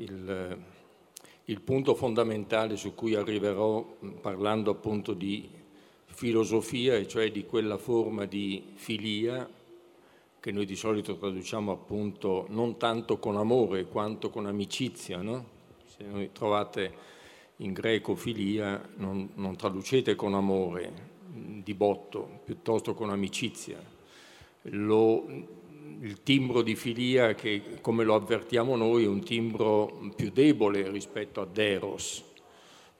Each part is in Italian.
il, il punto fondamentale su cui arriverò parlando appunto di filosofia, e cioè di quella forma di filia che noi di solito traduciamo appunto non tanto con amore quanto con amicizia, no? Se noi trovate in greco filia, non, non traducete con amore di botto, piuttosto con amicizia. Lo, il timbro di filia, che come lo avvertiamo noi, è un timbro più debole rispetto ad eros.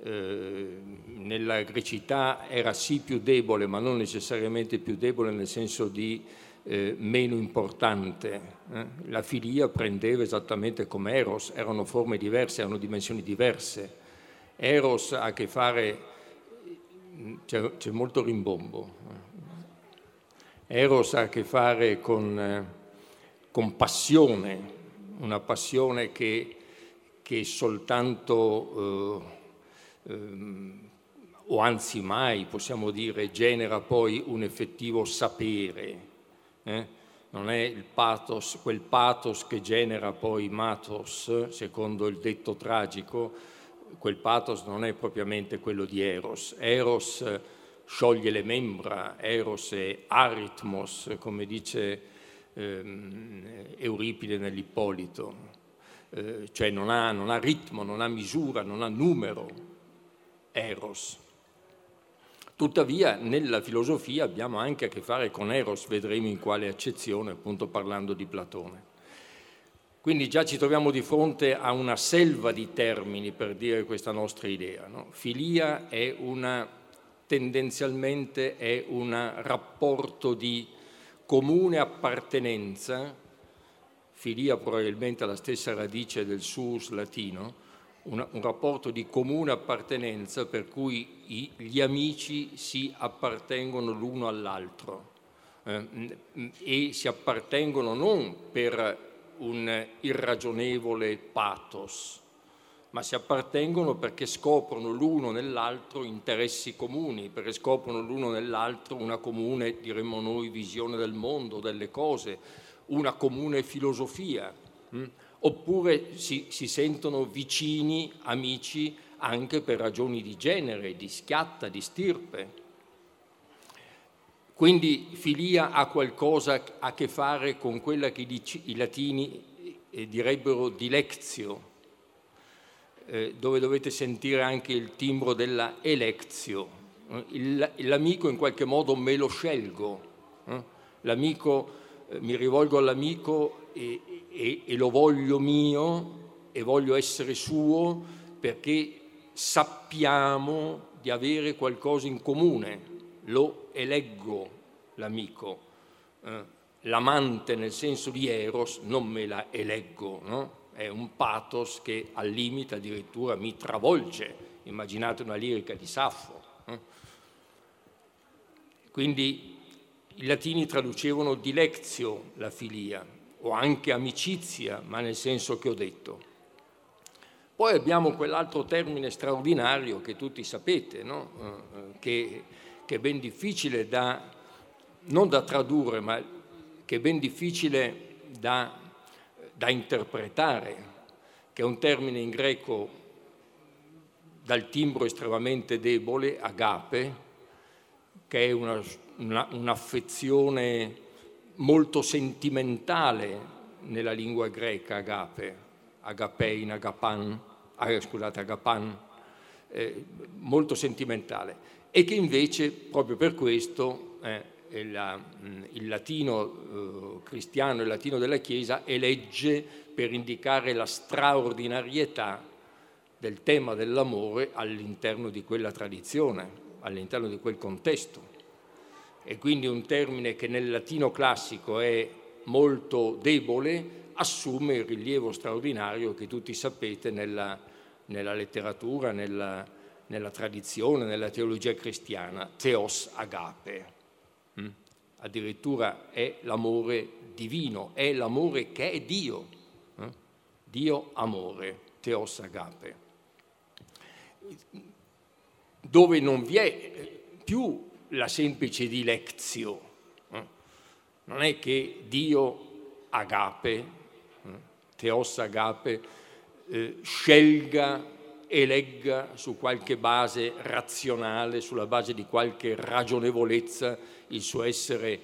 Eh, nella grecità era sì più debole, ma non necessariamente più debole nel senso di eh, meno importante. Eh? La filia prendeva esattamente come eros, erano forme diverse, erano dimensioni diverse. Eros ha a che fare, c'è, c'è molto rimbombo. Eros ha a che fare con, eh, con passione, una passione che, che soltanto, eh, eh, o anzi mai possiamo dire, genera poi un effettivo sapere eh? non è il pathos, quel pathos che genera poi matos, secondo il detto tragico, quel pathos non è propriamente quello di Eros. Eros scioglie le membra, Eros è aritmos, come dice ehm, Euripide nell'Ippolito, eh, cioè non ha, non ha ritmo, non ha misura, non ha numero, Eros. Tuttavia nella filosofia abbiamo anche a che fare con Eros, vedremo in quale accezione, appunto parlando di Platone. Quindi già ci troviamo di fronte a una selva di termini per dire questa nostra idea. No? Filia è una, tendenzialmente è un rapporto di comune appartenenza, filia probabilmente ha la stessa radice del sus latino, un, un rapporto di comune appartenenza per cui i, gli amici si appartengono l'uno all'altro eh, e si appartengono non per un irragionevole pathos, ma si appartengono perché scoprono l'uno nell'altro interessi comuni, perché scoprono l'uno nell'altro una comune, diremmo noi, visione del mondo, delle cose, una comune filosofia. Hm? oppure si, si sentono vicini, amici, anche per ragioni di genere, di schiatta, di stirpe. Quindi filia ha qualcosa a che fare con quella che i latini eh, direbbero dilexio, eh, dove dovete sentire anche il timbro della elezio. l'amico in qualche modo me lo scelgo, eh. l'amico, mi rivolgo all'amico e, e, e lo voglio mio e voglio essere suo perché sappiamo di avere qualcosa in comune, lo eleggo l'amico. Eh, l'amante nel senso di Eros non me la eleggo, no? È un pathos che al limite addirittura mi travolge. Immaginate una lirica di Saffo. Eh? Quindi i latini traducevano dilexio la filia, o anche amicizia, ma nel senso che ho detto. Poi abbiamo quell'altro termine straordinario che tutti sapete, no? Eh, che, che, è ben difficile da, non da tradurre, ma che è ben difficile da, da interpretare, che è un termine in greco dal timbro estremamente debole, agape, che è una, una, un'affezione molto sentimentale nella lingua greca agape, agapein, agapan, ah, scusate, agapan, eh, molto sentimentale, e che invece proprio per questo eh, la, il latino eh, cristiano, il latino della Chiesa elegge per indicare la straordinarietà del tema dell'amore all'interno di quella tradizione, all'interno di quel contesto e quindi un termine che nel latino classico è molto debole, assume il rilievo straordinario che tutti sapete nella, nella letteratura, nella, nella, tradizione, nella teologia cristiana, theos agape. Addirittura è l'amore divino, è l'amore che è Dio. Eh? Dio amore, theos agape. Dove non vi è più la semplice dilexio. Eh? Non è che Dio agape, eh? teos agape, eh, scelga elegga su qualche base razionale, sulla base di qualche ragionevolezza, il suo essere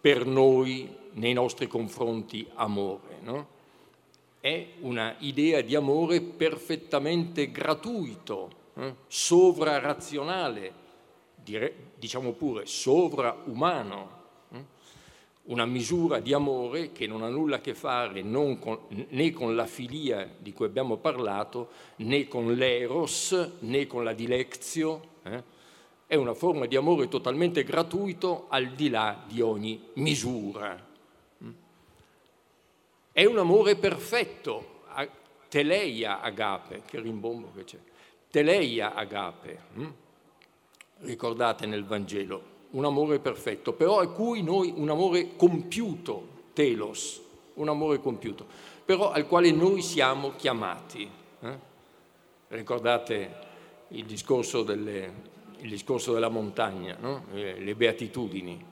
per noi, nei nostri confronti, amore. No? È una idea di amore perfettamente gratuito, eh? sovrarazionale, diciamo pure sovraumano una misura di amore che non ha nulla a che fare con, né con la filia di cui abbiamo parlato, né con l'eros, né con la dilexio. Eh? È una forma di amore totalmente gratuito al di là di ogni misura. È un amore perfetto, teleia agape, che rimbombo che c'è, teleia agape. Hm? Ricordate nel Vangelo, un amore perfetto, però a cui noi un amore compiuto, telos, un amore compiuto, però al quale noi siamo chiamati. Eh? Ricordate il discorso, delle, il discorso, della montagna, no? Eh, le beatitudini.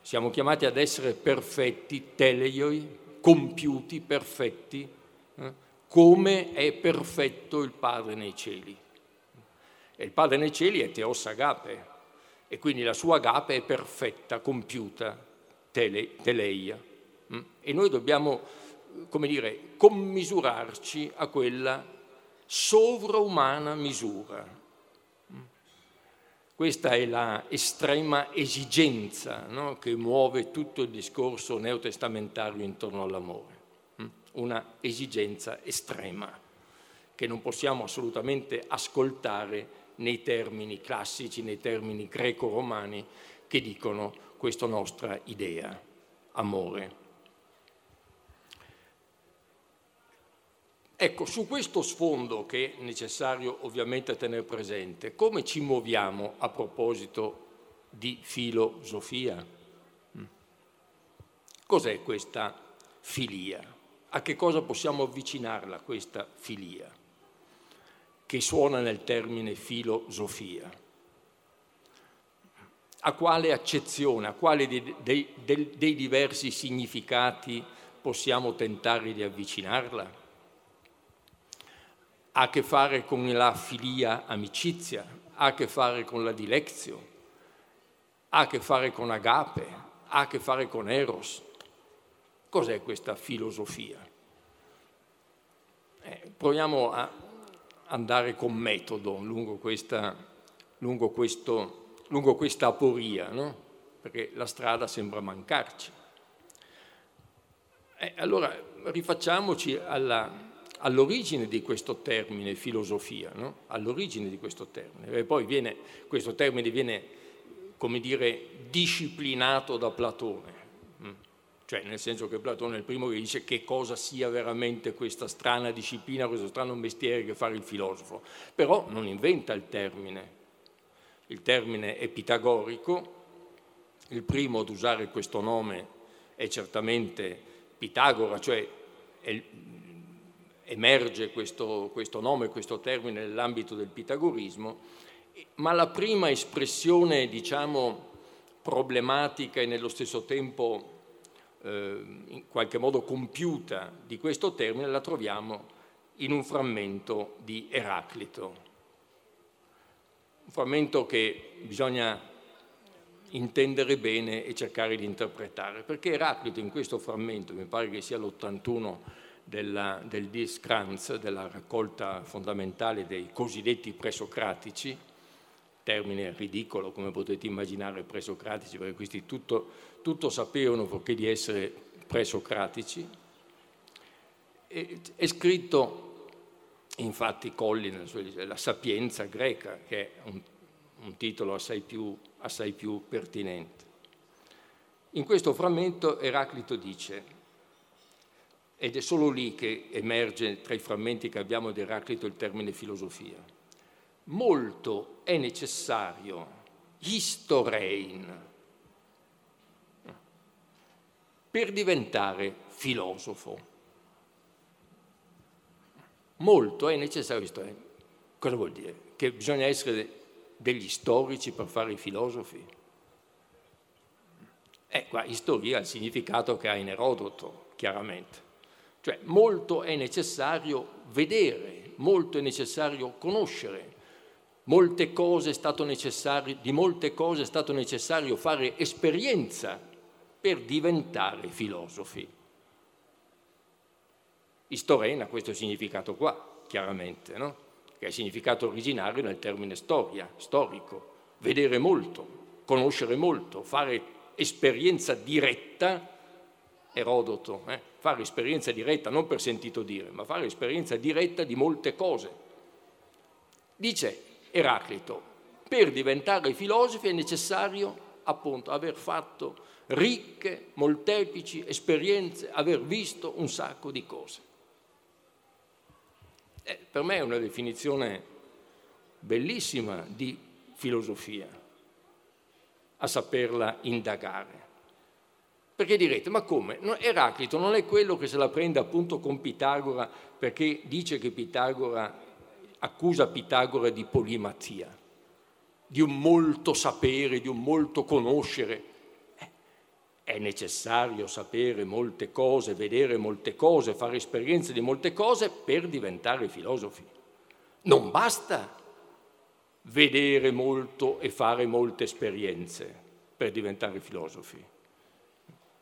Siamo chiamati ad essere perfetti, teleioi, compiuti, perfetti, eh? come è perfetto il Padre nei cieli. E il Padre nei cieli è Teos Agape, e quindi la sua agape è perfetta, compiuta, tele, teleia. Mm? E noi dobbiamo, come dire, commisurarci a quella sovraumana misura. Questa è la estrema esigenza no? che muove tutto il discorso neotestamentario intorno all'amore, mm? una esigenza estrema che non possiamo assolutamente ascoltare nei termini classici, nei termini greco-romani che dicono questa nostra idea, amore. Ecco, su questo sfondo che è necessario ovviamente tenere presente, come ci muoviamo a proposito di filosofia? Mm. Cos'è questa filia? A che cosa possiamo avvicinarla questa filia? che suona nel termine filosofia. A quale accezione, a quale dei, dei, dei diversi significati possiamo tentare di avvicinarla? Ha a che fare con la filia amicizia, ha a che fare con la dilexio, ha a che fare con agape, ha a che fare con eros. Cos'è questa filosofia? Eh, proviamo a andare con metodo lungo questa, lungo questo, lungo questa aporia, no? perché la strada sembra mancarci. E allora rifacciamoci alla, all'origine di questo termine filosofia, no? all'origine di questo termine. E poi viene, questo termine viene, come dire, disciplinato da Platone cioè nel senso che Platone è il primo che dice che cosa sia veramente questa strana disciplina, questo strano mestiere che fare il filosofo, però non inventa il termine. Il termine è pitagorico, il primo ad usare questo nome è certamente Pitagora, cioè è, emerge questo, questo nome, questo termine nell'ambito del pitagorismo, ma la prima espressione, diciamo, problematica e nello stesso tempo eh, in qualche modo compiuta di questo termine la troviamo in un frammento di Eraclito. Un frammento che bisogna intendere bene e cercare di interpretare, perché Eraclito in questo frammento, mi pare che sia l'81 della, del Kranz, della raccolta fondamentale dei cosiddetti presocratici, termine ridicolo come potete immaginare presocratici, perché questi tutto, tutto sapevano perché di essere presocratici. E, è scritto, infatti, Collin, la sapienza greca, che è un, un titolo assai più, assai più pertinente. In questo frammento Eraclito dice, ed è solo lì che emerge tra i frammenti che abbiamo di Eraclito il termine filosofia molto è necessario historein per diventare filosofo. Molto è necessario historein. Cosa vuol dire? Che bisogna essere degli storici per fare i filosofi? Eh, qua storia ha il significato che ha in Erodoto, chiaramente Cioè molto è necessario vedere, molto è necessario conoscere, molte di molte cose è stato necessario fare esperienza per diventare filosofi. Istorena ha questo significato qua, chiaramente, no? che è il significato originario nel termine storia, storico, vedere molto, conoscere molto, fare esperienza diretta, Erodoto, eh? fare esperienza diretta, non per sentito dire, ma fare esperienza diretta di molte cose. Dice Eraclito, per diventare filosofi è necessario appunto aver fatto ricche, molteplici esperienze, aver visto un sacco di cose. Eh, per me è una definizione bellissima di filosofia, a saperla indagare. Perché direte, ma come? Eraclito non è quello che se la prende appunto con Pitagora perché dice che Pitagora accusa Pitagora di polimatia, di un molto sapere, di un molto conoscere. Eh, è necessario sapere molte cose, vedere molte cose, fare esperienze di molte cose per diventare filosofi. Non basta vedere molto e fare molte esperienze per diventare filosofi.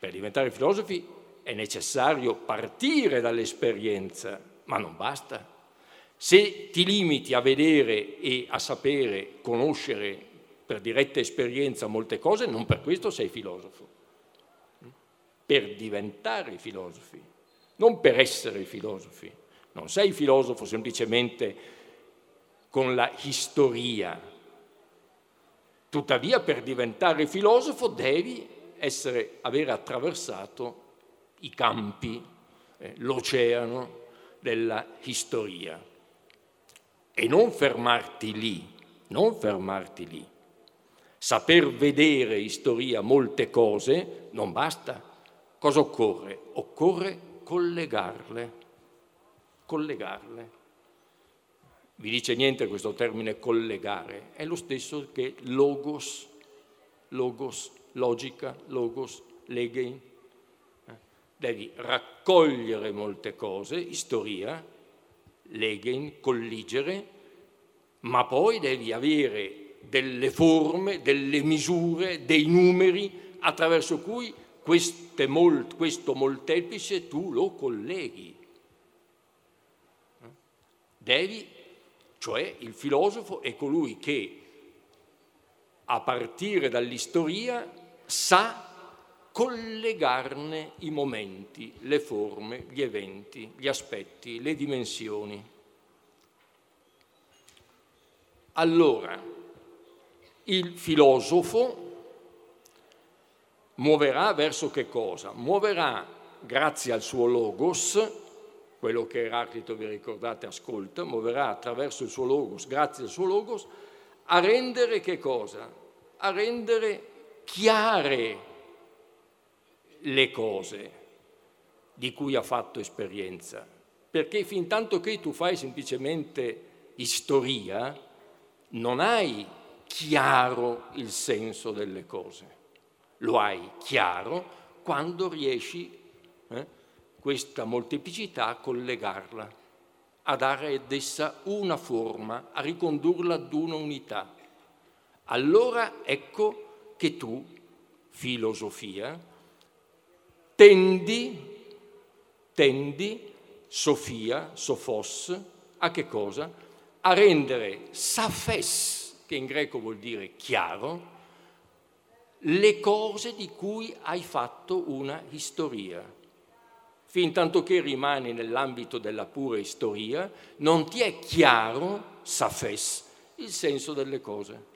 Per diventare filosofi è necessario partire dall'esperienza, ma non basta. Se ti limiti a vedere e a sapere, conoscere per diretta esperienza molte cose, non per questo sei filosofo. Per diventare filosofi, non per essere filosofi. Non sei filosofo semplicemente con la storia. Tuttavia, per diventare filosofo devi essere, avere attraversato i campi, eh, l'oceano della storia. E non fermarti lì, non fermarti lì. Saper vedere in storia molte cose non basta. Cosa occorre? Occorre collegarle, collegarle. Vi dice niente questo termine collegare? È lo stesso che logos, logos, logica, logos, legein. Eh? Devi raccogliere molte cose, storia, leghen, colligere, ma poi devi avere delle forme, delle misure, dei numeri attraverso cui molt, questo molteplice tu lo colleghi. Devi, cioè il filosofo è colui che a partire dall'istoria sa collegarne i momenti, le forme, gli eventi, gli aspetti, le dimensioni. Allora, il filosofo muoverà verso che cosa? Muoverà, grazie al suo logos, quello che Eraclito, vi ricordate, ascolta, muoverà attraverso il suo logos, grazie al suo logos, a rendere che cosa? A rendere chiare le cose di cui ha fatto esperienza, perché fin tanto che tu fai semplicemente istoria, non hai chiaro il senso delle cose, lo hai chiaro quando riesci eh, questa molteplicità a collegarla, a dare ad essa una forma, a ricondurla ad una unità. Allora ecco che tu, filosofia, tendi, tendi, Sofia, Sofos, a che cosa? A rendere safes, che in greco vuol dire chiaro, le cose di cui hai fatto una storia. Fin tanto che rimani nell'ambito della pura storia, non ti è chiaro, safes, il senso delle cose.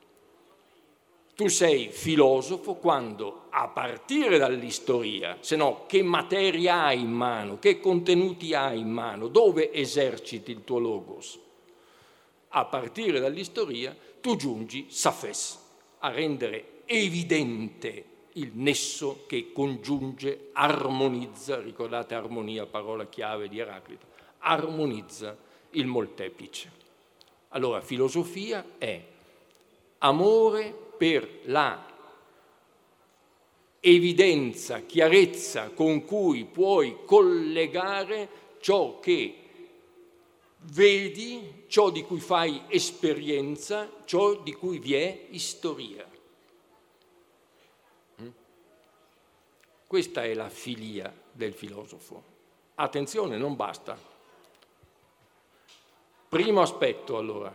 Tu sei filosofo quando, a partire dall'istoria, se no che materia hai in mano, che contenuti hai in mano, dove eserciti il tuo logos? A partire dall'istoria tu giungi, safes, a rendere evidente il nesso che congiunge, armonizza, ricordate armonia, parola chiave di Eraclito, armonizza il molteplice. Allora, filosofia è amore per la evidenza, chiarezza con cui puoi collegare ciò che vedi, ciò di cui fai esperienza, ciò di cui vi è istoria. Mm? Questa è la filia del filosofo. Attenzione, non basta. Primo aspetto allora,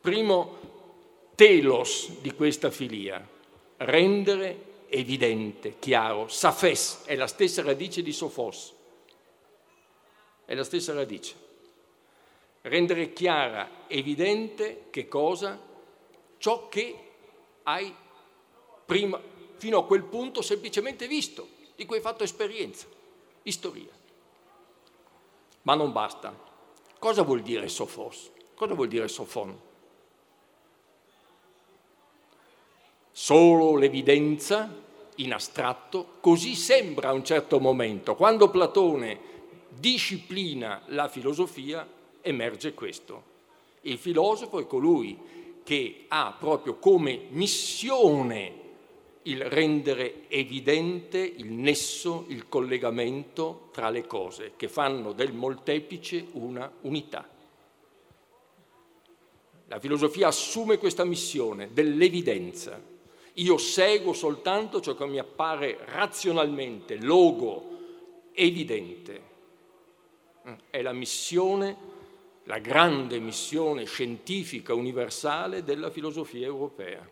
primo telos di questa filia, rendere evidente, chiaro. Safes è la stessa radice di sofos, è la stessa radice. Rendere chiara, evidente che cosa? Ciò che hai prima, fino a quel punto semplicemente visto, di cui hai fatto esperienza, istoria. Ma non basta. Cosa vuol dire sofos? Cosa vuol dire sofon? Solo l'evidenza in astratto, così sembra a un certo momento. Quando Platone disciplina la filosofia emerge questo. Il filosofo è colui che ha proprio come missione il rendere evidente il nesso, il collegamento tra le cose, che fanno del molteplice una unità. La filosofia assume questa missione dell'evidenza, io seguo soltanto ciò che mi appare razionalmente, logo, evidente. È la missione, la grande missione scientifica universale della filosofia europea.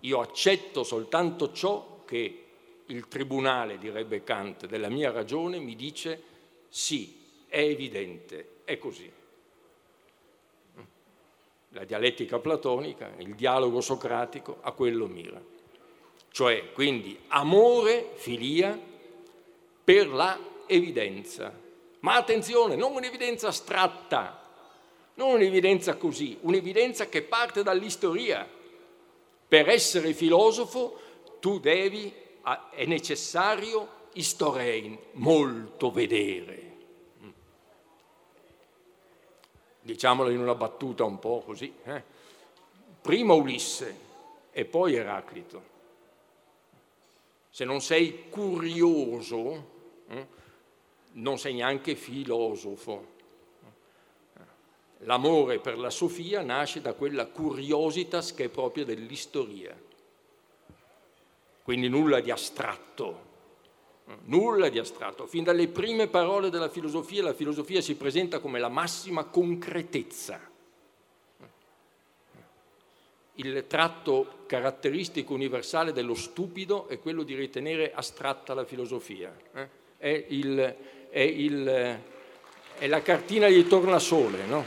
Io accetto soltanto ciò che il tribunale, direbbe Kant, della mia ragione mi dice sì, è evidente, è così la dialettica platonica, il dialogo socratico, a quello mira. Cioè, quindi, amore, filia, per la evidenza. Ma attenzione, non un'evidenza astratta, non un'evidenza così, un'evidenza che parte dall'istoria. Per essere filosofo tu devi, è necessario, istorein, molto vedere diciamolo in una battuta un po' così, eh? prima Ulisse e poi Eraclito. Se non sei curioso, eh? non sei neanche filosofo. L'amore per la Sofia nasce da quella curiositas che è propria dell'istoria. Quindi nulla di astratto, nulla di astratto. Fin dalle prime parole della filosofia, la filosofia si presenta come la massima concretezza. Il tratto caratteristico universale dello stupido è quello di ritenere astratta la filosofia. Eh? È, il, è, il, è, la cartina di tornasole, no?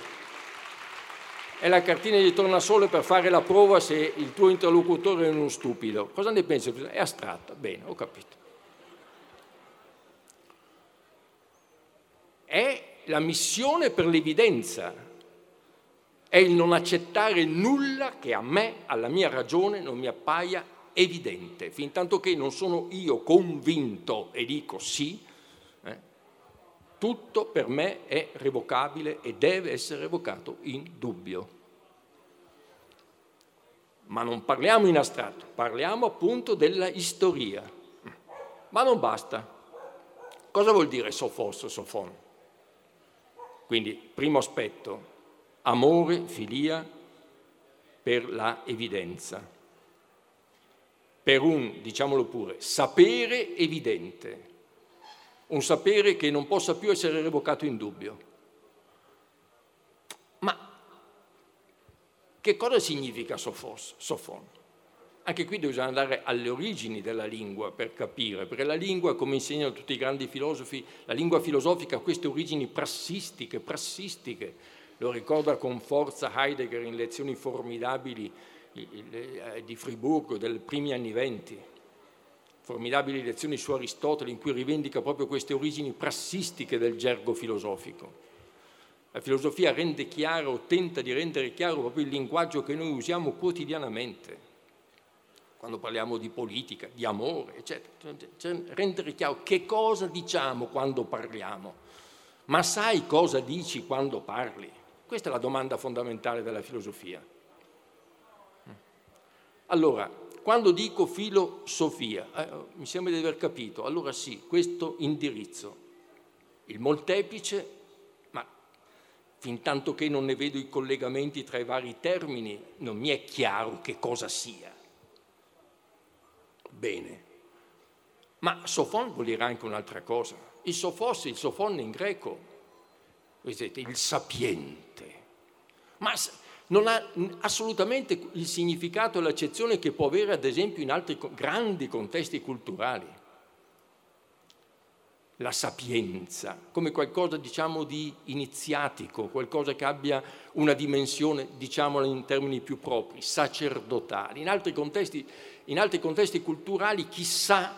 È la cartina di tornasole per fare la prova se il tuo interlocutore è uno stupido. Cosa ne pensi? È astratta. Bene, ho capito. È la missione per l'evidenza, è il non accettare nulla che a me, alla mia ragione, non mi appaia evidente. Fin tanto che non sono io convinto e dico sì, eh, tutto per me è revocabile e deve essere revocato in dubbio. Ma non parliamo in astratto, parliamo appunto della istoria. Ma non basta. Cosa vuol dire sofos, sofon? Quindi, primo aspetto, amore, filia per la evidenza, per un, diciamolo pure, sapere evidente, un sapere che non possa più essere revocato in dubbio. Ma che cosa significa sofos, sofon? Anche qui bisogna andare alle origini della lingua per capire, perché la lingua, come insegnano tutti i grandi filosofi, la lingua filosofica ha queste origini prassistiche, prassistiche. Lo ricorda con forza Heidegger in lezioni formidabili eh, di Friburgo dei primi anni venti. Formidabili lezioni su Aristotele in cui rivendica proprio queste origini prassistiche del gergo filosofico. La filosofia rende chiaro tenta di rendere chiaro proprio il linguaggio che noi usiamo quotidianamente quando parliamo di politica, di amore, eccetera. Cioè, rendere chiaro che cosa diciamo quando parliamo. Ma sai cosa dici quando parli? Questa è la domanda fondamentale della filosofia. Allora, quando dico filosofia, eh, mi sembra di aver capito, allora sì, questo indirizzo, il molteplice, ma fin tanto che non ne vedo i collegamenti tra i vari termini, non mi è chiaro che cosa sia. Bene, ma sofon vuol dire anche un'altra cosa. Il sofos, il sofon in greco, vedete, il sapiente. Ma non ha assolutamente il significato e l'accezione che può avere ad esempio in altri grandi contesti culturali. La sapienza, come qualcosa diciamo di iniziatico, qualcosa che abbia una dimensione, diciamola in termini più propri, sacerdotali. In altri contesti, in altri contesti culturali chissà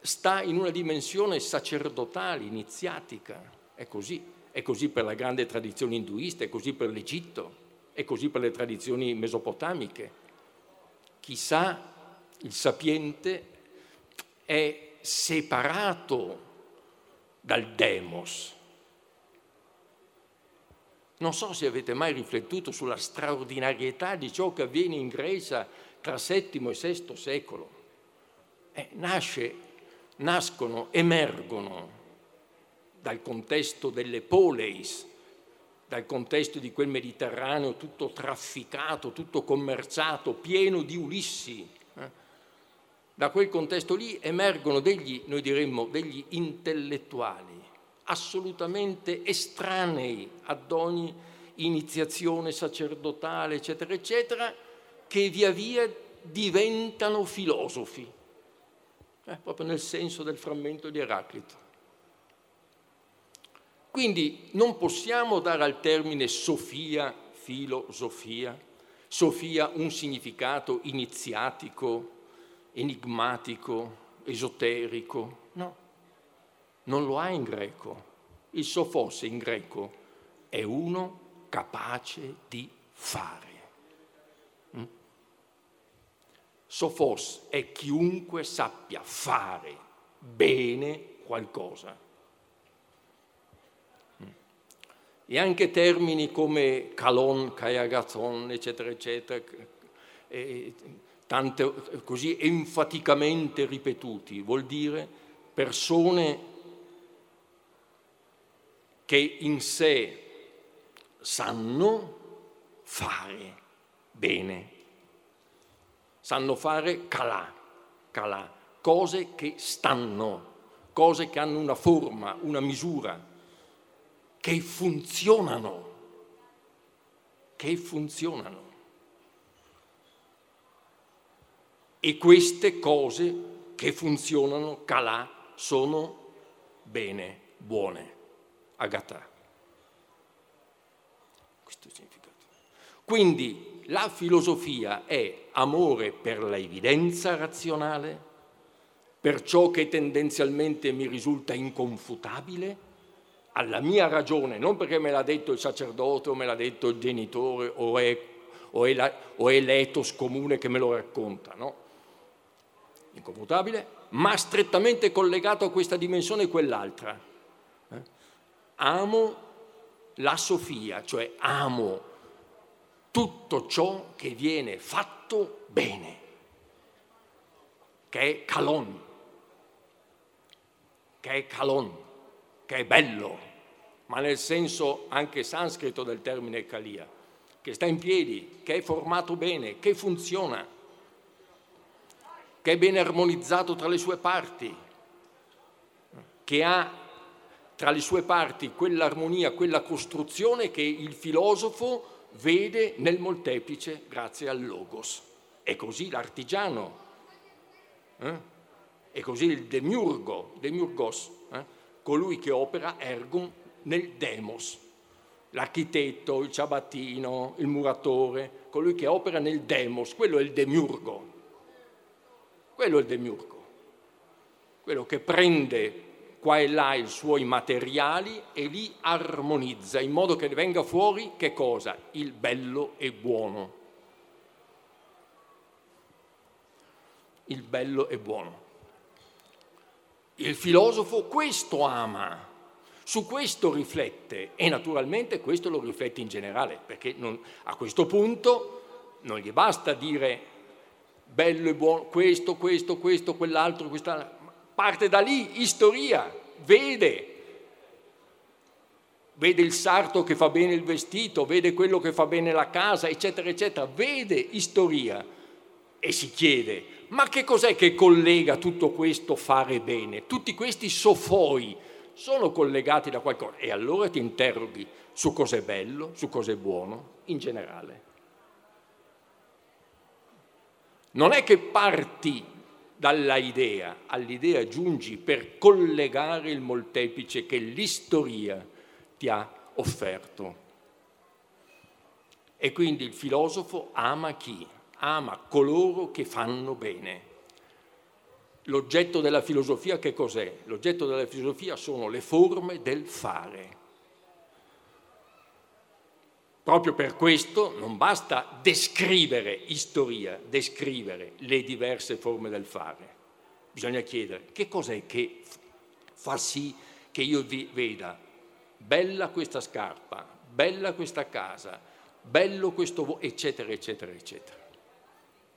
sta in una dimensione sacerdotale, iniziatica. È così, è così per la grande tradizione induista, è così per l'Egitto e così per le tradizioni mesopotamiche. Chissà, il sapiente è separato dal demos. Non so se avete mai riflettuto sulla straordinarietà di ciò che avviene in Grecia tra VII e VI secolo. Eh, nasce, nascono, emergono dal contesto delle poleis, dal contesto di quel Mediterraneo tutto trafficato, tutto commerciato, pieno di Ulissi. Eh? Da quel contesto lì emergono degli, noi diremmo, degli intellettuali assolutamente estranei ad ogni iniziazione sacerdotale, eccetera, eccetera, che via via diventano filosofi, eh, proprio nel senso del frammento di Eraclito. Quindi non possiamo dare al termine sofia, filosofia, sofia un significato iniziatico, enigmatico, esoterico, no, non lo ha in greco. Il sofos in greco è uno capace di fare. Mm? Sofos è chiunque sappia fare bene qualcosa. e anche termini come calon, kaiagaton, eccetera, eccetera, tante, così enfaticamente ripetuti, vuol dire persone che in sé sanno fare bene, sanno fare calà, calà, cose che stanno, cose che hanno una forma, una misura che funzionano, che funzionano. E queste cose che funzionano, calà, sono bene, buone, agatà. Questo è il significato. Quindi la filosofia è amore per la evidenza razionale, per ciò che tendenzialmente mi risulta inconfutabile, alla mia ragione, non perché me l'ha detto il sacerdote o me l'ha detto il genitore o è, o è, la, o è l'etos comune che me lo racconta, no? Inconfutabile, ma strettamente collegato a questa dimensione e quell'altra. Eh? Amo la Sofia, cioè amo tutto ciò che viene fatto bene, che è calon, che è calon che è bello, ma nel senso anche sanscrito del termine kalia, che sta in piedi, che è formato bene, che funziona, che è ben armonizzato tra le sue parti, che ha tra le sue parti quell'armonia, quella costruzione che il filosofo vede nel molteplice grazie al logos. E così l'artigiano, eh? e così il demiurgo, demiurgos, eh? colui che opera ergum nel demos, l'architetto, il ciabattino, il muratore, colui che opera nel demos, quello è il demiurgo, quello è il demiurgo, quello che prende qua e là i suoi materiali e li armonizza in modo che venga fuori che cosa? Il bello e buono. Il bello e buono. Il filosofo questo ama, su questo riflette e naturalmente questo lo riflette in generale, perché non, a questo punto non gli basta dire bello e buono, questo, questo, questo, quell'altro, quest'altro. Parte da lì, istoria, vede, vede il sarto che fa bene il vestito, vede quello che fa bene la casa, eccetera, eccetera, vede istoria e si chiede, ma che cos'è che collega tutto questo fare bene? Tutti questi sofoi sono collegati da qualcosa e allora ti interroghi su cos'è bello, su cos'è buono in generale. Non è che parti dalla idea, all'idea giungi per collegare il molteplice che l'istoria ti ha offerto. E quindi il filosofo ama chi? Ama coloro che fanno bene. L'oggetto della filosofia che cos'è? L'oggetto della filosofia sono le forme del fare. Proprio per questo non basta descrivere istoria, descrivere le diverse forme del fare. Bisogna chiedere che cos'è che fa sì che io vi veda bella questa scarpa, bella questa casa, bello questo, eccetera, eccetera, eccetera.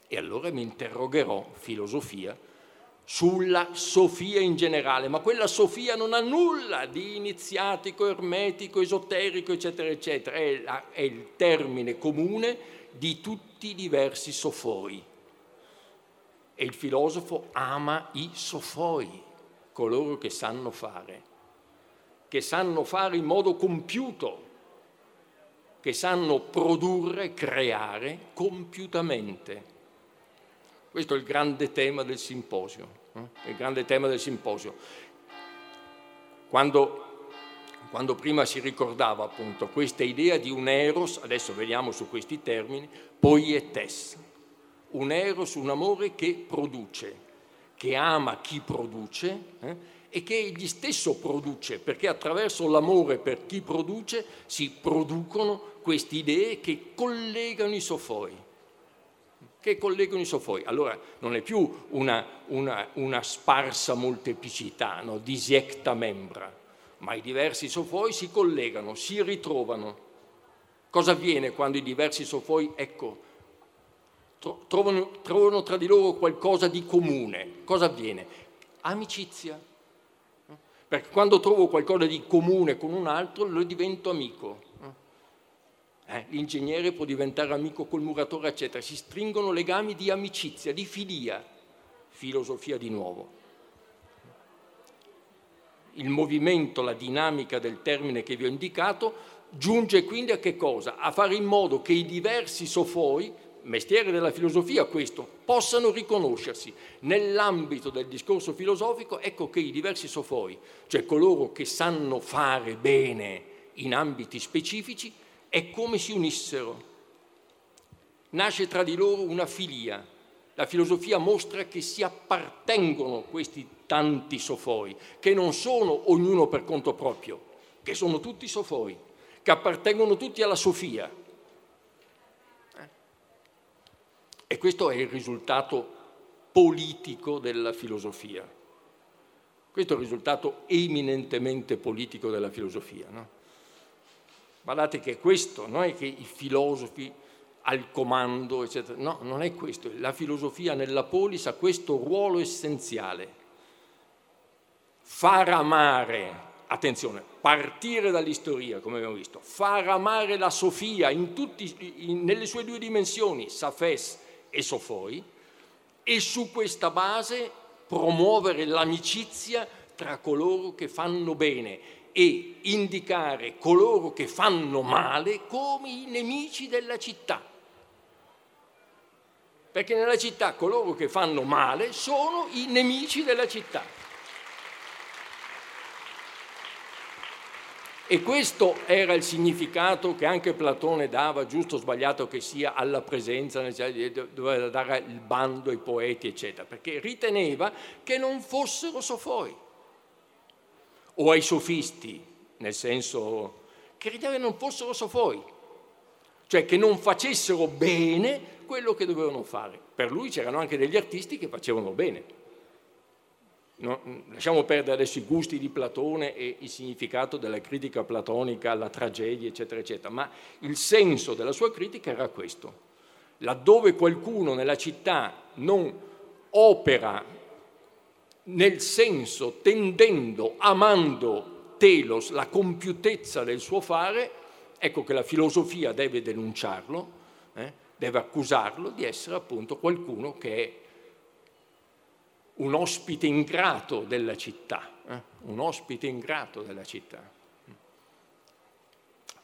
E allora mi interrogherò, filosofia, sulla Sofia in generale, ma quella Sofia non ha nulla di iniziatico, ermetico, esoterico, eccetera, eccetera, è, la, è il termine comune di tutti i diversi sofoi. E il filosofo ama i sofoi, coloro che sanno fare, che sanno fare in modo compiuto, che sanno produrre, creare compiutamente. Questo è il grande tema del simposio il grande tema del simposio. Quando, quando prima si ricordava appunto questa idea di un eros, adesso vediamo su questi termini, poietes, un eros, un amore che produce, che ama chi produce eh, e che egli stesso produce, perché attraverso l'amore per chi produce si producono queste idee che collegano i sofoi che collegano i sofoi. Allora non è più una, una, una sparsa molteplicità, no? disiecta membra, ma i diversi sofoi si collegano, si ritrovano. Cosa avviene quando i diversi sofoi, ecco, trovano, trovano tra di loro qualcosa di comune? Cosa avviene? Amicizia. Perché quando trovo qualcosa di comune con un altro, lo divento amico. Eh, l'ingegnere può diventare amico col muratore, eccetera. Si stringono legami di amicizia, di filia, filosofia di nuovo. Il movimento, la dinamica del termine che vi ho indicato giunge quindi a che cosa? A fare in modo che i diversi sofoi, mestiere della filosofia questo, possano riconoscersi. Nell'ambito del discorso filosofico, ecco che i diversi sofoi, cioè coloro che sanno fare bene in ambiti specifici, è come si unissero. Nasce tra di loro una filia. La filosofia mostra che si appartengono questi tanti sofoi, che non sono ognuno per conto proprio, che sono tutti sofoi, che appartengono tutti alla Sofia. Eh? E questo è il risultato politico della filosofia. Questo è il risultato eminentemente politico della filosofia. No? Guardate che questo non è che i filosofi al comando, eccetera. No, non è questo. La filosofia nella polis ha questo ruolo essenziale. Far amare, attenzione, partire dall'istoria, come abbiamo visto, far amare la Sofia in tutti, in, nelle sue due dimensioni, Safes e Sofoi, e su questa base promuovere l'amicizia tra coloro che fanno bene e indicare coloro che fanno male come i nemici della città. Perché nella città coloro che fanno male sono i nemici della città. E questo era il significato che anche Platone dava, giusto o sbagliato che sia, alla presenza, doveva dare il bando ai poeti, eccetera, perché riteneva che non fossero sofoi o ai sofisti, nel senso che che non fossero sofoi, cioè che non facessero bene quello che dovevano fare. Per lui c'erano anche degli artisti che facevano bene. No, lasciamo perdere adesso i gusti di Platone e il significato della critica platonica alla tragedia, eccetera, eccetera, ma il senso della sua critica era questo. laddove qualcuno nella città non opera nel senso tendendo, amando telos, la compiutezza del suo fare, ecco che la filosofia deve denunciarlo, eh, deve accusarlo di essere appunto qualcuno che è un ospite ingrato della città, eh, un ospite ingrato della città.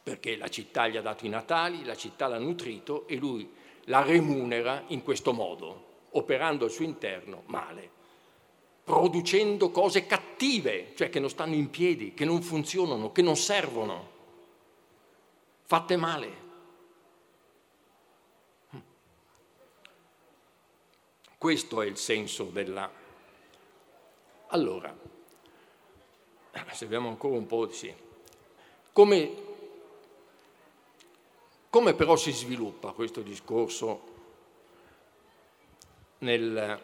Perché la città gli ha dato i natali, la città l'ha nutrito e lui la remunera in questo modo, operando al suo interno male, producendo cose cattive, cioè che non stanno in piedi, che non funzionano, che non servono, fatte male. Questo è il senso della... Allora, se abbiamo ancora un po' di... Sì. Come come però si sviluppa questo discorso nel,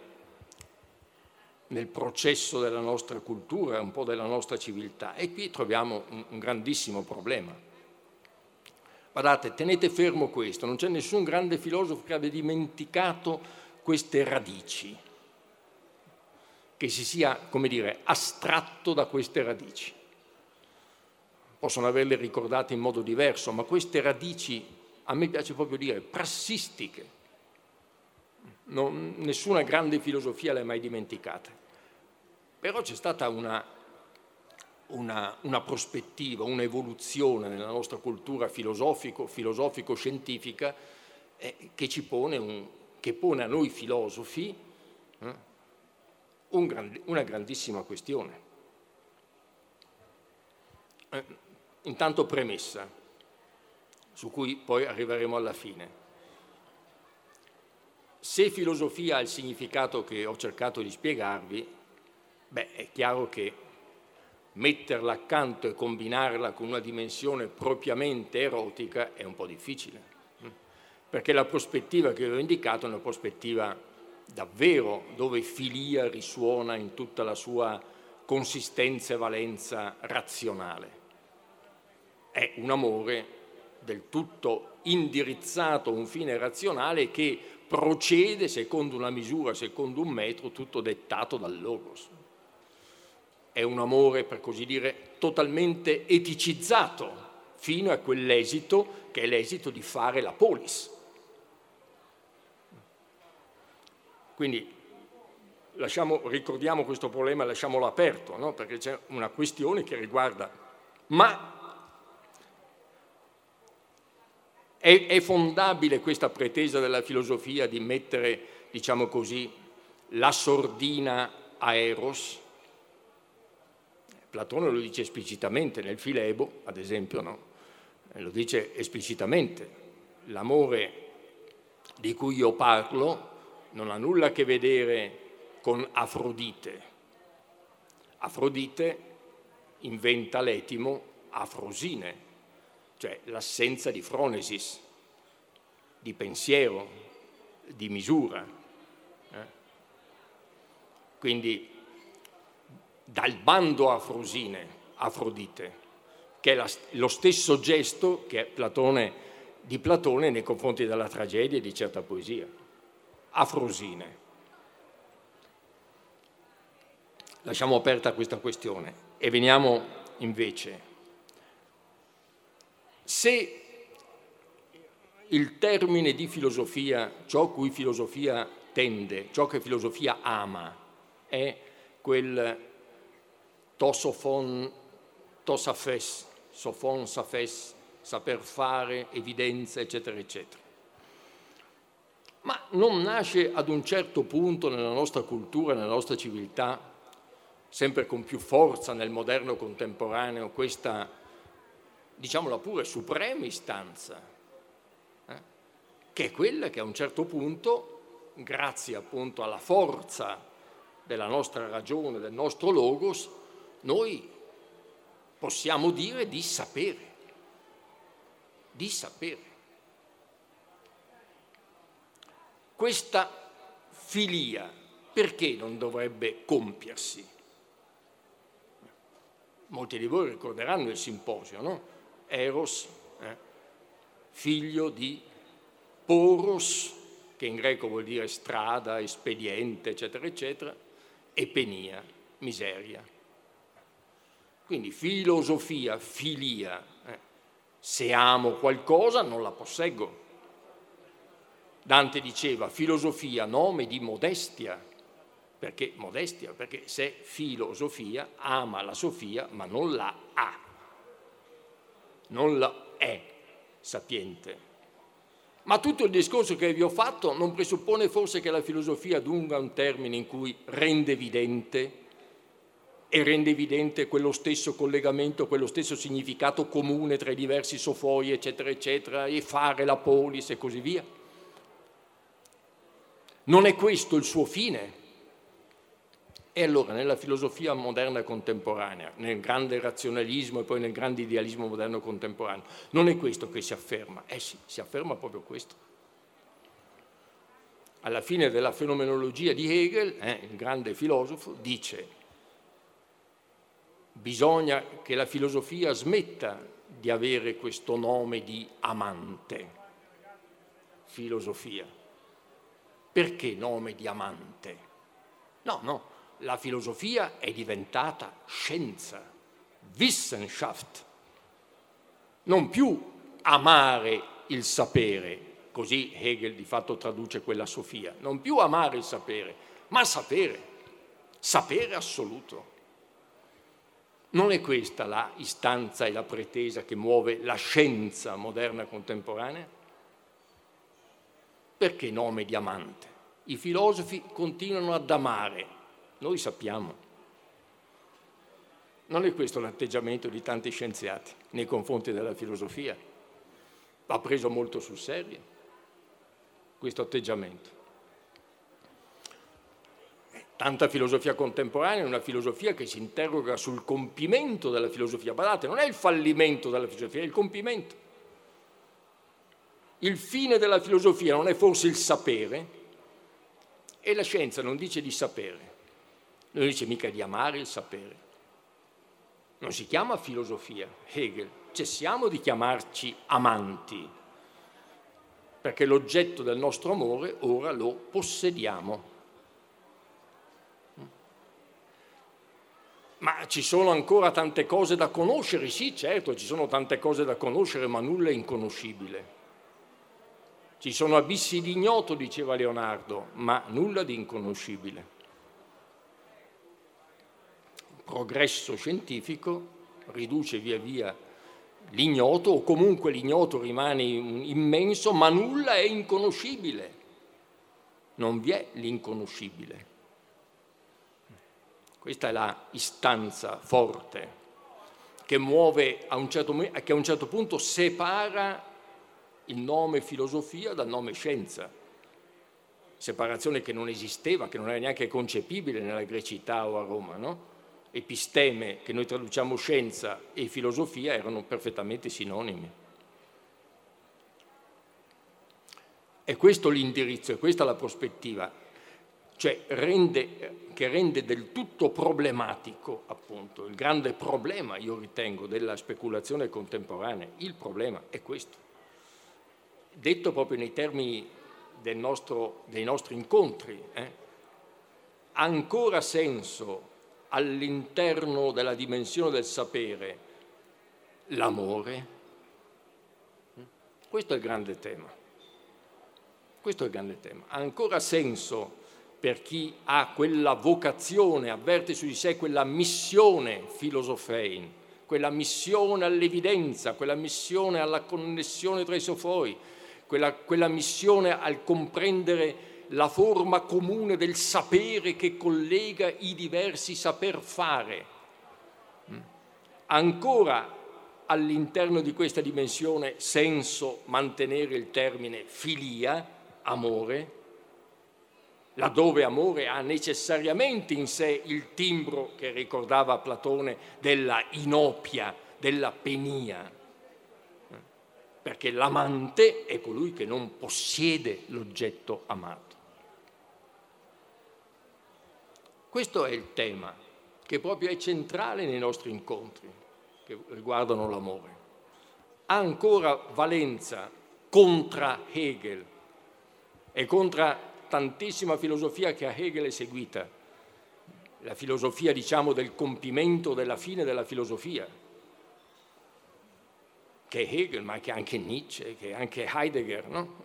nel, processo della nostra cultura, un po' della nostra civiltà? E qui troviamo un, un grandissimo problema. Guardate, tenete fermo questo, non c'è nessun grande filosofo che abbia dimenticato queste radici, che si sia, come dire, astratto da queste radici. Possono averle ricordate in modo diverso, ma queste radici a me piace proprio dire, prassistiche. Non, nessuna grande filosofia le ha mai dimenticate. Però c'è stata una, una, una prospettiva, un'evoluzione nella nostra cultura filosofico, filosofico-scientifica eh, che, un, che pone a noi filosofi eh, un grand, una grandissima questione. Eh, intanto premessa su cui poi arriveremo alla fine. Se filosofia ha il significato che ho cercato di spiegarvi, beh, è chiaro che metterla accanto e combinarla con una dimensione propriamente erotica è un po' difficile, hm? perché la prospettiva che vi ho indicato è una prospettiva davvero dove filia risuona in tutta la sua consistenza e valenza razionale. È un amore del tutto indirizzato a un fine razionale che procede secondo una misura, secondo un metro, tutto dettato dal logos. È un amore, per così dire, totalmente eticizzato fino a quell'esito che è l'esito di fare la polis. Quindi lasciamo, ricordiamo questo problema, lasciamolo aperto, no? perché c'è una questione che riguarda ma È, è fondabile questa pretesa della filosofia di mettere, diciamo così, la sordina a Eros? Platone lo dice esplicitamente nel Filebo, ad esempio, no? lo dice esplicitamente. L'amore di cui io parlo non ha nulla a che vedere con Afrodite. Afrodite inventa l'etimo Afrosine, cioè l'assenza di fronesis, di pensiero, di misura. Eh? Quindi dal bando afrosine, Afrodite, che è la, lo stesso gesto Platone, di Platone nei confronti della tragedia e di certa poesia. Afrosine. Lasciamo aperta questa questione e veniamo invece se il termine di filosofia, ciò cui filosofia tende, ciò che filosofia ama, è quel tosofon, tosafes, sofon, safes, saper fare, evidenza, eccetera, eccetera. Ma non nasce ad un certo punto nella nostra cultura, nella nostra civiltà, sempre con più forza nel moderno contemporaneo, questa diciamola pure, suprema istanza, eh? che è quella che a un certo punto, grazie appunto alla forza della nostra ragione, del nostro logos, noi possiamo dire di sapere, di sapere. Questa filia perché non dovrebbe compiersi? Molti di voi ricorderanno il simposio, no? Eros, eh, figlio di Poros che in greco vuol dire strada, espediente, eccetera, eccetera, e penia, miseria. Quindi filosofia, filia, eh. se amo qualcosa non la posseggo. Dante diceva filosofia, nome di modestia, perché modestia, perché se filosofia ama la Sofia ma non la ha, non la è sapiente. Ma tutto il discorso che vi ho fatto non presuppone forse che la filosofia dunga un termine in cui rende evidente e rende evidente quello stesso collegamento, quello stesso significato comune tra i diversi sofoi, eccetera, eccetera, e fare la polis e così via. Non è questo il suo fine. E allora nella filosofia moderna contemporanea, nel grande razionalismo e poi nel grande idealismo moderno contemporaneo, non è questo che si afferma. Eh sì, si afferma proprio questo. Alla fine della fenomenologia di Hegel, eh, il grande filosofo, dice bisogna che la filosofia smetta di avere questo nome di amante. Filosofia. Perché nome di amante? No, no, la filosofia è diventata scienza, Wissenschaft. Non più amare il sapere, così Hegel di fatto traduce quella Sofia, non più amare il sapere, ma sapere, sapere assoluto. Non è questa la istanza e la pretesa che muove la scienza moderna contemporanea? Perché nome di amante? I filosofi continuano ad amare, noi sappiamo. Non è questo l'atteggiamento di tanti scienziati nei confronti della filosofia. Va preso molto sul serio questo atteggiamento. Tanta filosofia contemporanea è una filosofia che si interroga sul compimento della filosofia. Badate, non è il fallimento della filosofia, è il compimento. Il fine della filosofia non è forse il sapere e la scienza non dice di sapere, non dice mica di amare il sapere. Non si chiama filosofia, Hegel, cessiamo di chiamarci amanti, perché l'oggetto del nostro amore ora lo possediamo. Ma ci sono ancora tante cose da conoscere? Sì, certo, ci sono tante cose da conoscere, ma nulla è inconoscibile. Ci sono abissi di ignoto, diceva Leonardo, ma nulla di inconoscibile. Progresso scientifico riduce via via l'ignoto, o comunque l'ignoto rimane immenso, ma nulla è inconoscibile. Non vi è l'inconoscibile. Questa è la istanza forte che muove a un certo, che a un certo punto separa il nome filosofia dal nome scienza. Separazione che non esisteva, che non era neanche concepibile nella grecità o a Roma, no? Episteme, che noi traduciamo scienza, e filosofia erano perfettamente sinonimi. E questo l'indirizzo, e questa la prospettiva cioè rende, che rende del tutto problematico, appunto, il grande problema, io ritengo, della speculazione contemporanea. Il problema è questo. Detto proprio nei termini nostro, dei nostri incontri, eh, ha ancora senso all'interno della dimensione del sapere l'amore? Questo è il grande tema. Questo è il grande tema. Ha ancora senso per chi ha quella vocazione, avverte su di sé quella missione filosofein, quella missione all'evidenza, quella missione alla connessione tra i sofoi, quella, quella missione al comprendere la forma comune del sapere che collega i diversi saper fare. Mm. Ancora all'interno di questa dimensione senso mantenere il termine filia, amore, laddove amore ha necessariamente in sé il timbro che ricordava Platone della inopia, della penia, perché l'amante è colui che non possiede l'oggetto amato. Questo è il tema che proprio è centrale nei nostri incontri che riguardano l'amore. Ha ancora valenza contra Hegel e contro tantissima filosofia che a Hegel è seguita, la filosofia diciamo del compimento della fine della filosofia, che è Hegel, ma che anche Nietzsche, che anche Heidegger, no?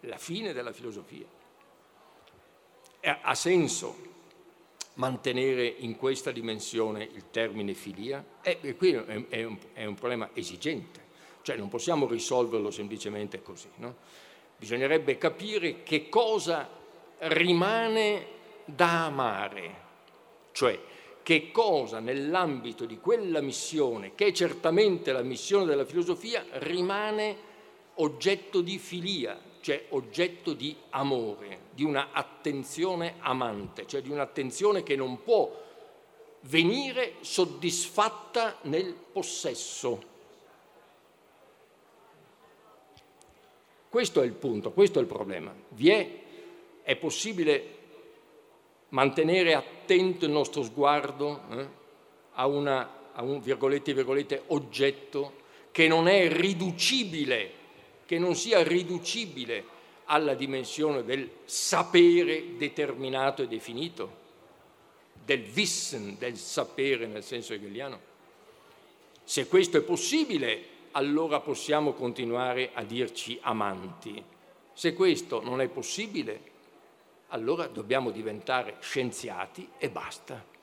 la fine della filosofia. Ha senso mantenere in questa dimensione il termine filia? E eh, qui è un, è un problema esigente, cioè non possiamo risolverlo semplicemente così. No? Bisognerebbe capire che cosa rimane da amare, cioè che cosa nell'ambito di quella missione, che è certamente la missione della filosofia, rimane oggetto di filia, cioè oggetto di amore, di una attenzione amante, cioè di un'attenzione che non può venire soddisfatta nel possesso Questo è il punto, questo è il problema. Vi è, è possibile mantenere attento il nostro sguardo eh, a, una, a un virgolette, virgolette, oggetto che non è riducibile, che non sia riducibile alla dimensione del sapere determinato e definito, del wissen, del sapere nel senso hegeliano. Se questo è possibile, allora possiamo continuare a dirci amanti. Se questo non è possibile, allora dobbiamo diventare scienziati e basta.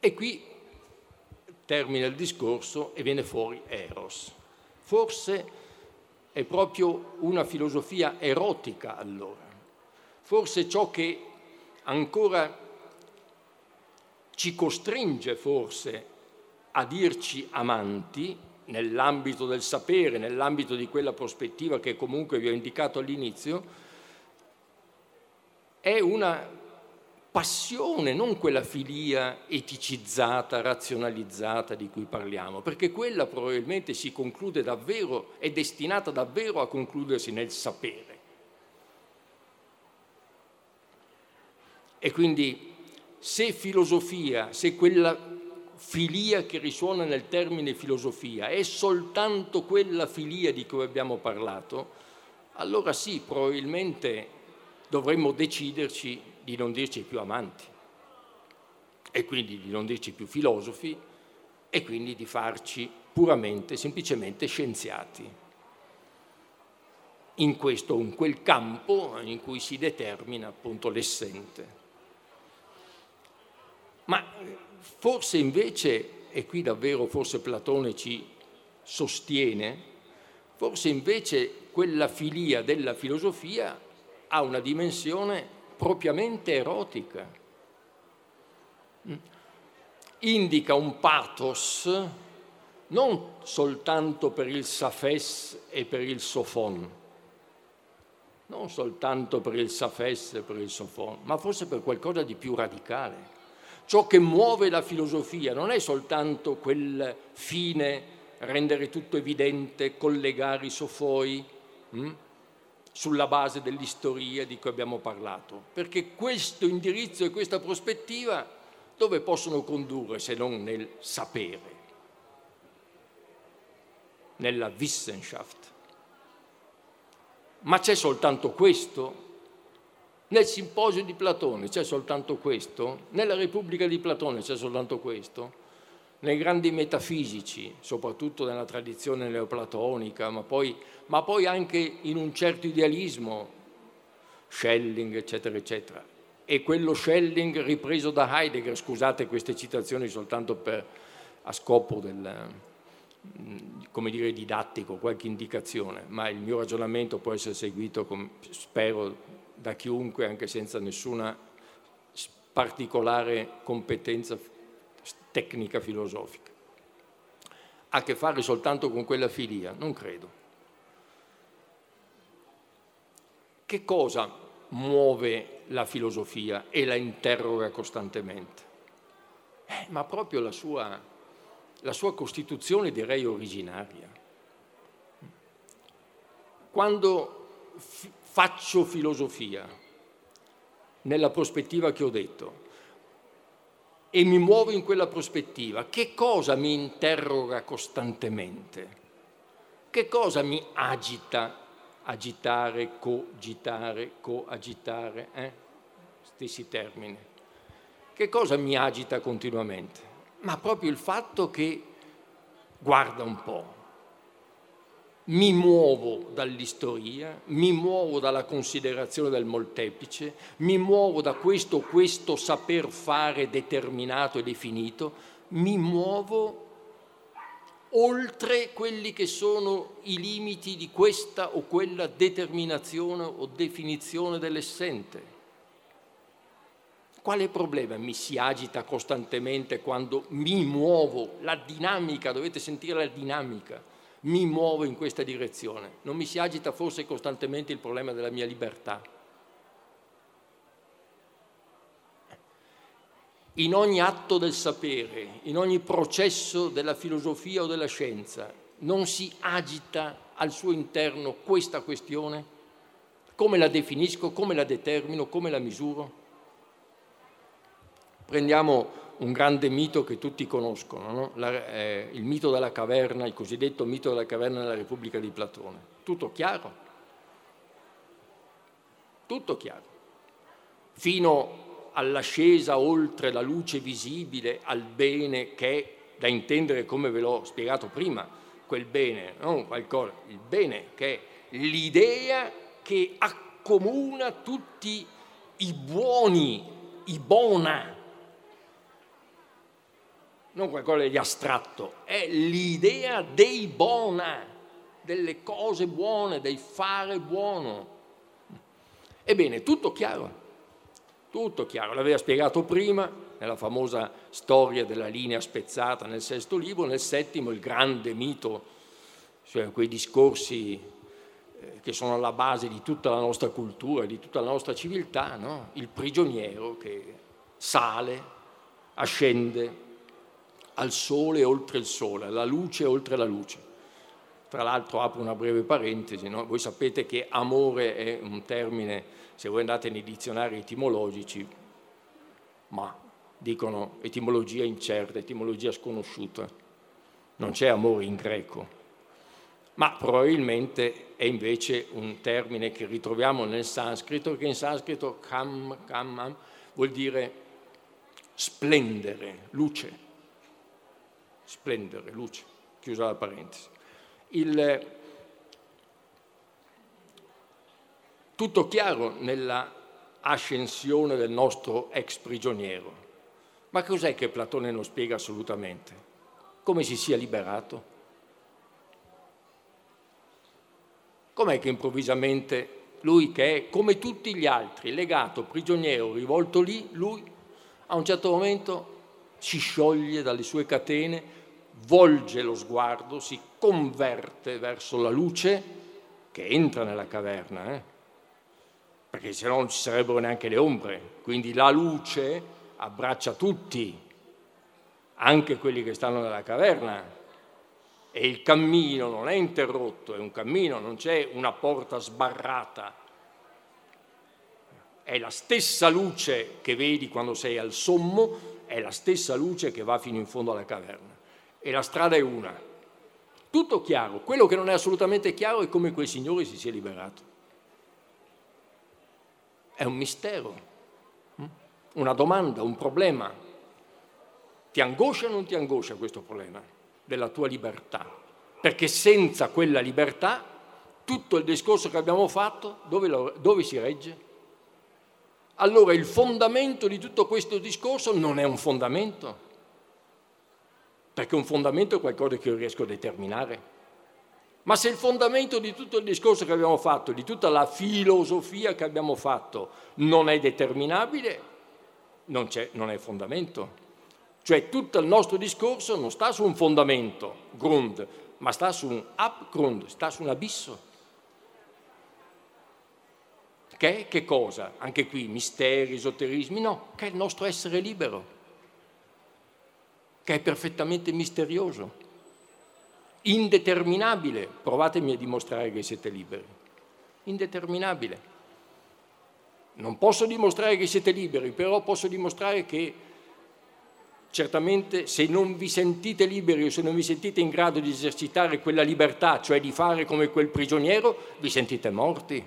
E qui termina il discorso e viene fuori Eros. Forse è proprio una filosofia erotica allora. Forse ciò che ancora ci costringe forse a dirci amanti nell'ambito del sapere, nell'ambito di quella prospettiva che comunque vi ho indicato all'inizio, è una passione, non quella filia eticizzata, razionalizzata di cui parliamo, perché quella probabilmente si conclude davvero, è destinata davvero a concludersi nel sapere. E quindi se filosofia, se quella filia che risuona nel termine filosofia è soltanto quella filia di cui abbiamo parlato, allora sì, probabilmente dovremmo deciderci di non dirci più amanti e quindi di non dirci più filosofi e quindi di farci puramente, semplicemente scienziati in questo in quel campo in cui si determina appunto l'essente. Ma forse invece, e qui davvero forse Platone ci sostiene, forse invece quella filia della filosofia ha una dimensione propriamente erotica. Indica un pathos non soltanto per il safes e per il sofon, non soltanto per il safes e per il sofon, ma forse per qualcosa di più radicale Ciò che muove la filosofia non è soltanto quel fine, rendere tutto evidente, collegare i sofoi hm, sulla base dell'istoria di cui abbiamo parlato, perché questo indirizzo e questa prospettiva dove possono condurre se non nel sapere, nella Wissenschaft. Ma c'è soltanto questo? Nel simposio di Platone c'è soltanto questo, nella Repubblica di Platone c'è soltanto questo, nei grandi metafisici, soprattutto nella tradizione neoplatonica, ma poi, ma poi anche in un certo idealismo, Schelling, eccetera, eccetera. E quello Schelling ripreso da Heidegger, scusate queste citazioni soltanto per, a scopo del, come dire, didattico, qualche indicazione, ma il mio ragionamento può essere seguito, con, spero, da chiunque anche senza nessuna particolare competenza tecnica filosofica. Ha a che fare soltanto con quella filia? Non credo. Che cosa muove la filosofia e la interroga costantemente? Eh, ma proprio la sua, la sua costituzione, direi, originaria. Quando faccio filosofia, nella prospettiva che ho detto. E mi muovo in quella prospettiva, che cosa mi interroga costantemente? Che cosa mi agita? Agitare, cogitare, coagitare, eh? stessi termini. Che cosa mi agita continuamente? Ma proprio il fatto che, guarda un po', mi muovo dall'istoria, mi muovo dalla considerazione del molteplice, mi muovo da questo questo saper fare determinato e definito, mi muovo oltre quelli che sono i limiti di questa o quella determinazione o definizione dell'essente. Quale problema mi si agita costantemente quando mi muovo? La dinamica, dovete sentire la dinamica mi muovo in questa direzione. Non mi si agita forse costantemente il problema della mia libertà. In ogni atto del sapere, in ogni processo della filosofia o della scienza, non si agita al suo interno questa questione? Come la definisco, come la determino, come la misuro? Prendiamo un grande mito che tutti conoscono, no? la, eh, il mito della caverna, il cosiddetto mito della caverna nella Repubblica di Platone. Tutto chiaro? Tutto chiaro. Fino all'ascesa oltre la luce visibile al bene che è da intendere come ve l'ho spiegato prima, quel bene, non qualcosa, il bene che è l'idea che accomuna tutti i buoni, i bona, non qualcosa di astratto, è l'idea dei bona, delle cose buone, del fare buono. Ebbene, tutto chiaro, tutto chiaro, l'aveva spiegato prima nella famosa storia della linea spezzata nel sesto libro, nel settimo il grande mito, cioè quei discorsi eh, che sono alla base di tutta la nostra cultura, di tutta la nostra civiltà, no? il prigioniero che sale, ascende, al sole oltre il sole, alla luce oltre la luce. Tra l'altro apro una breve parentesi, no? voi sapete che amore è un termine, se voi andate nei dizionari etimologici, ma dicono etimologia incerta, etimologia sconosciuta, non c'è amore in greco, ma probabilmente è invece un termine che ritroviamo nel sanscrito, che in sanscrito kam, kam, vuol dire splendere, luce splendere, luce, chiusa la parentesi. Il, tutto chiaro nella ascensione del nostro ex prigioniero. Ma cos'è che Platone non spiega assolutamente? Come si sia liberato? Com'è che improvvisamente lui che è come tutti gli altri, legato, prigioniero, rivolto lì, lui a un certo momento si scioglie dalle sue catene, volge lo sguardo, si converte verso la luce che entra nella caverna, eh? perché se no non ci sarebbero neanche le ombre. Quindi la luce abbraccia tutti, anche quelli che stanno nella caverna. E il cammino non è interrotto, è un cammino, non c'è una porta sbarrata. È la stessa luce che vedi quando sei al sommo, è la stessa luce che va fino in fondo alla caverna e la strada è una. Tutto chiaro, quello che non è assolutamente chiaro è come quel signore si sia liberato. È un mistero, hm? una domanda, un problema. Ti angoscia o non ti angoscia questo problema della tua libertà? Perché senza quella libertà tutto il discorso che abbiamo fatto dove, lo, dove si regge? Allora il fondamento di tutto questo discorso non è un fondamento, perché un fondamento è qualcosa che io riesco a determinare. Ma se il fondamento di tutto il discorso che abbiamo fatto, di tutta la filosofia che abbiamo fatto, non è determinabile, non, non è fondamento. Cioè tutto il nostro discorso non sta su un fondamento, grund, ma sta su un abgrund, sta su un abisso. Che è che cosa? Anche qui misteri, esoterismi? No, che è il nostro essere libero che è perfettamente misterioso, indeterminabile. Provatemi a dimostrare che siete liberi. Indeterminabile. Non posso dimostrare che siete liberi, però posso dimostrare che certamente se non vi sentite liberi o se non vi sentite in grado di esercitare quella libertà, cioè di fare come quel prigioniero, vi sentite morti.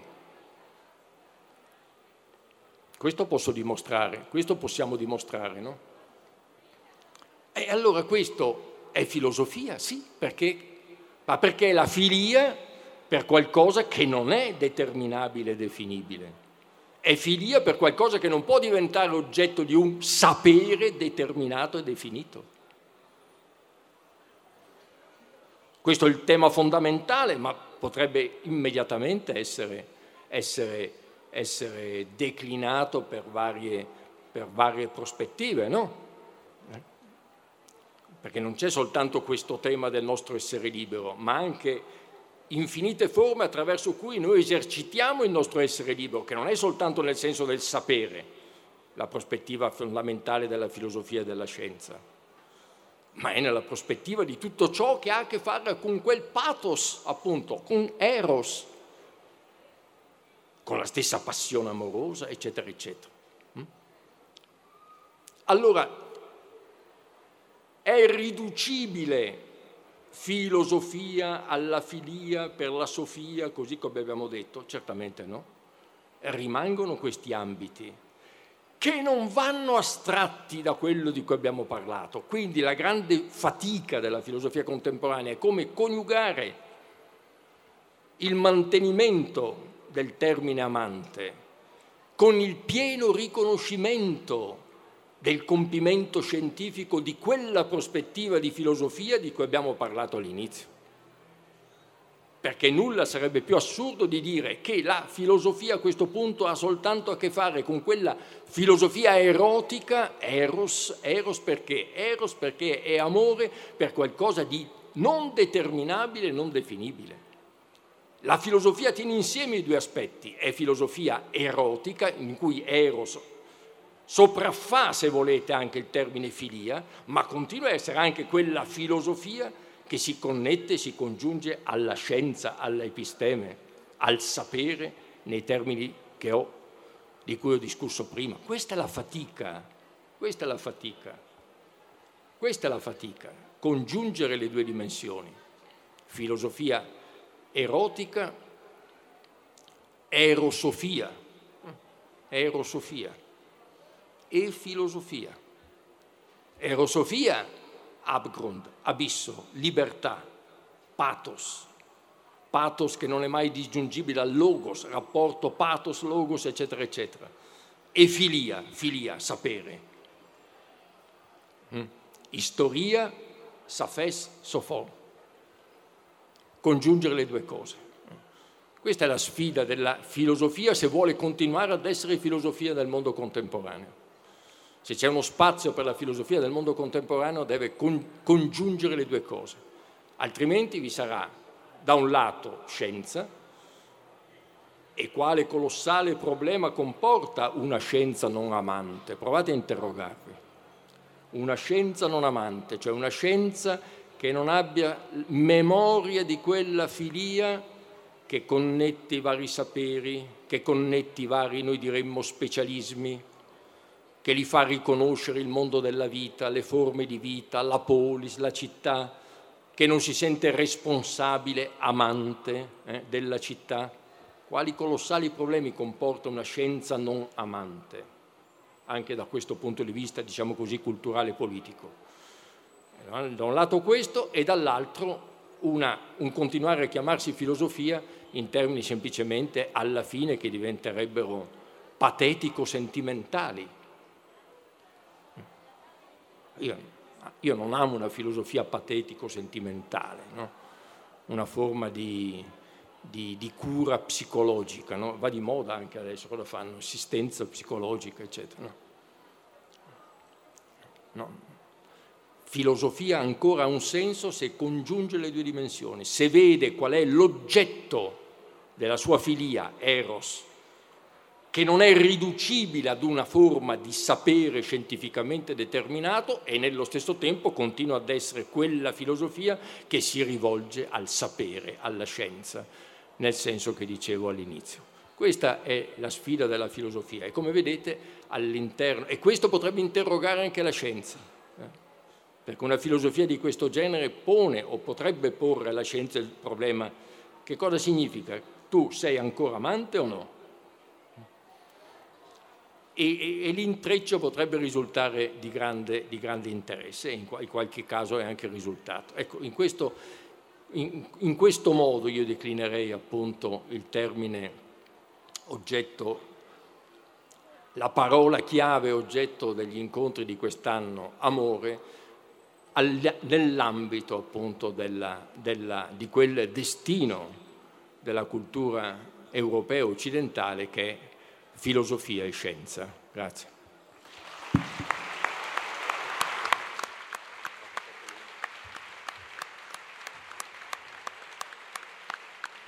Questo posso dimostrare, questo possiamo dimostrare, no? E allora questo è filosofia, sì, perché, ma perché è la filia per qualcosa che non è determinabile e definibile. È filia per qualcosa che non può diventare oggetto di un sapere determinato e definito. Questo è il tema fondamentale, ma potrebbe immediatamente essere, essere, essere declinato per varie, per varie prospettive, no? Perché non c'è soltanto questo tema del nostro essere libero, ma anche infinite forme attraverso cui noi esercitiamo il nostro essere libero, che non è soltanto nel senso del sapere, la prospettiva fondamentale della filosofia e della scienza, ma è nella prospettiva di tutto ciò che ha a che fare con quel pathos, appunto, con eros, con la stessa passione amorosa, eccetera, eccetera. Mm? Allora, è riducibile filosofia alla filia per la sofia, così come abbiamo detto? Certamente no. Rimangono questi ambiti che non vanno astratti da quello di cui abbiamo parlato. Quindi la grande fatica della filosofia contemporanea è come coniugare il mantenimento del termine amante con il pieno riconoscimento del compimento scientifico di quella prospettiva di filosofia di cui abbiamo parlato all'inizio. Perché nulla sarebbe più assurdo di dire che la filosofia a questo punto ha soltanto a che fare con quella filosofia erotica, eros, eros perché? Eros perché è amore per qualcosa di non determinabile, non definibile. La filosofia tiene insieme i due aspetti, è filosofia erotica, in cui eros sopraffà, se volete, anche il termine filia, ma continua a essere anche quella filosofia che si connette e si congiunge alla scienza, all'episteme, al sapere nei termini ho, di cui ho discusso prima. Questa è la fatica, questa è la fatica, questa è la fatica, congiungere le due dimensioni, filosofia erotica, erosofia, erosofia e filosofia. Erosofia, Abgrund, abisso, libertà, pathos, pathos che non è mai disgiungibile al logos, rapporto pathos, logos, eccetera, eccetera. E filia, filia, sapere. Mm. Istoria, safes, sofon. Congiungere le due cose. Questa è la sfida della filosofia se vuole continuare ad essere filosofia del mondo contemporaneo. Se c'è uno spazio per la filosofia del mondo contemporaneo deve con, congiungere le due cose, altrimenti vi sarà da un lato scienza e quale colossale problema comporta una scienza non amante. Provate a interrogarvi. Una scienza non amante, cioè una scienza che non abbia memoria di quella filia che connette i vari saperi, che connette i vari, noi diremmo, specialismi, che li fa riconoscere il mondo della vita, le forme di vita, la polis, la città, che non si sente responsabile, amante eh, della città. Quali colossali problemi comporta una scienza non amante, anche da questo punto di vista, diciamo così, culturale e politico. Da un lato questo e dall'altro una, un continuare a chiamarsi filosofia in termini semplicemente alla fine che diventerebbero patetico-sentimentali, io, io non amo una filosofia patetico-sentimentale, no? una forma di, di, di cura psicologica, no? va di moda anche adesso, cosa fanno? Assistenza psicologica, eccetera. No? no. Filosofia ancora ha un senso se congiunge le due dimensioni, se vede qual è l'oggetto della sua filia, eros, che non è riducibile ad una forma di sapere scientificamente determinato e nello stesso tempo continua ad essere quella filosofia che si rivolge al sapere, alla scienza, nel senso che dicevo all'inizio. Questa è la sfida della filosofia e come vedete all'interno, e questo potrebbe interrogare anche la scienza. Eh? perché una filosofia di questo genere pone o potrebbe porre alla scienza il problema che cosa significa? Tu sei ancora amante o no? E, e, e l'intreccio potrebbe risultare di grande, di grande interesse, in, in, qualche caso è anche risultato. Ecco, in questo, in, in questo modo io declinerei appunto il termine oggetto, la parola chiave oggetto degli incontri di quest'anno, amore, nell'ambito appunto della, della, di quel destino della cultura europea occidentale che è filosofia e scienza. Grazie.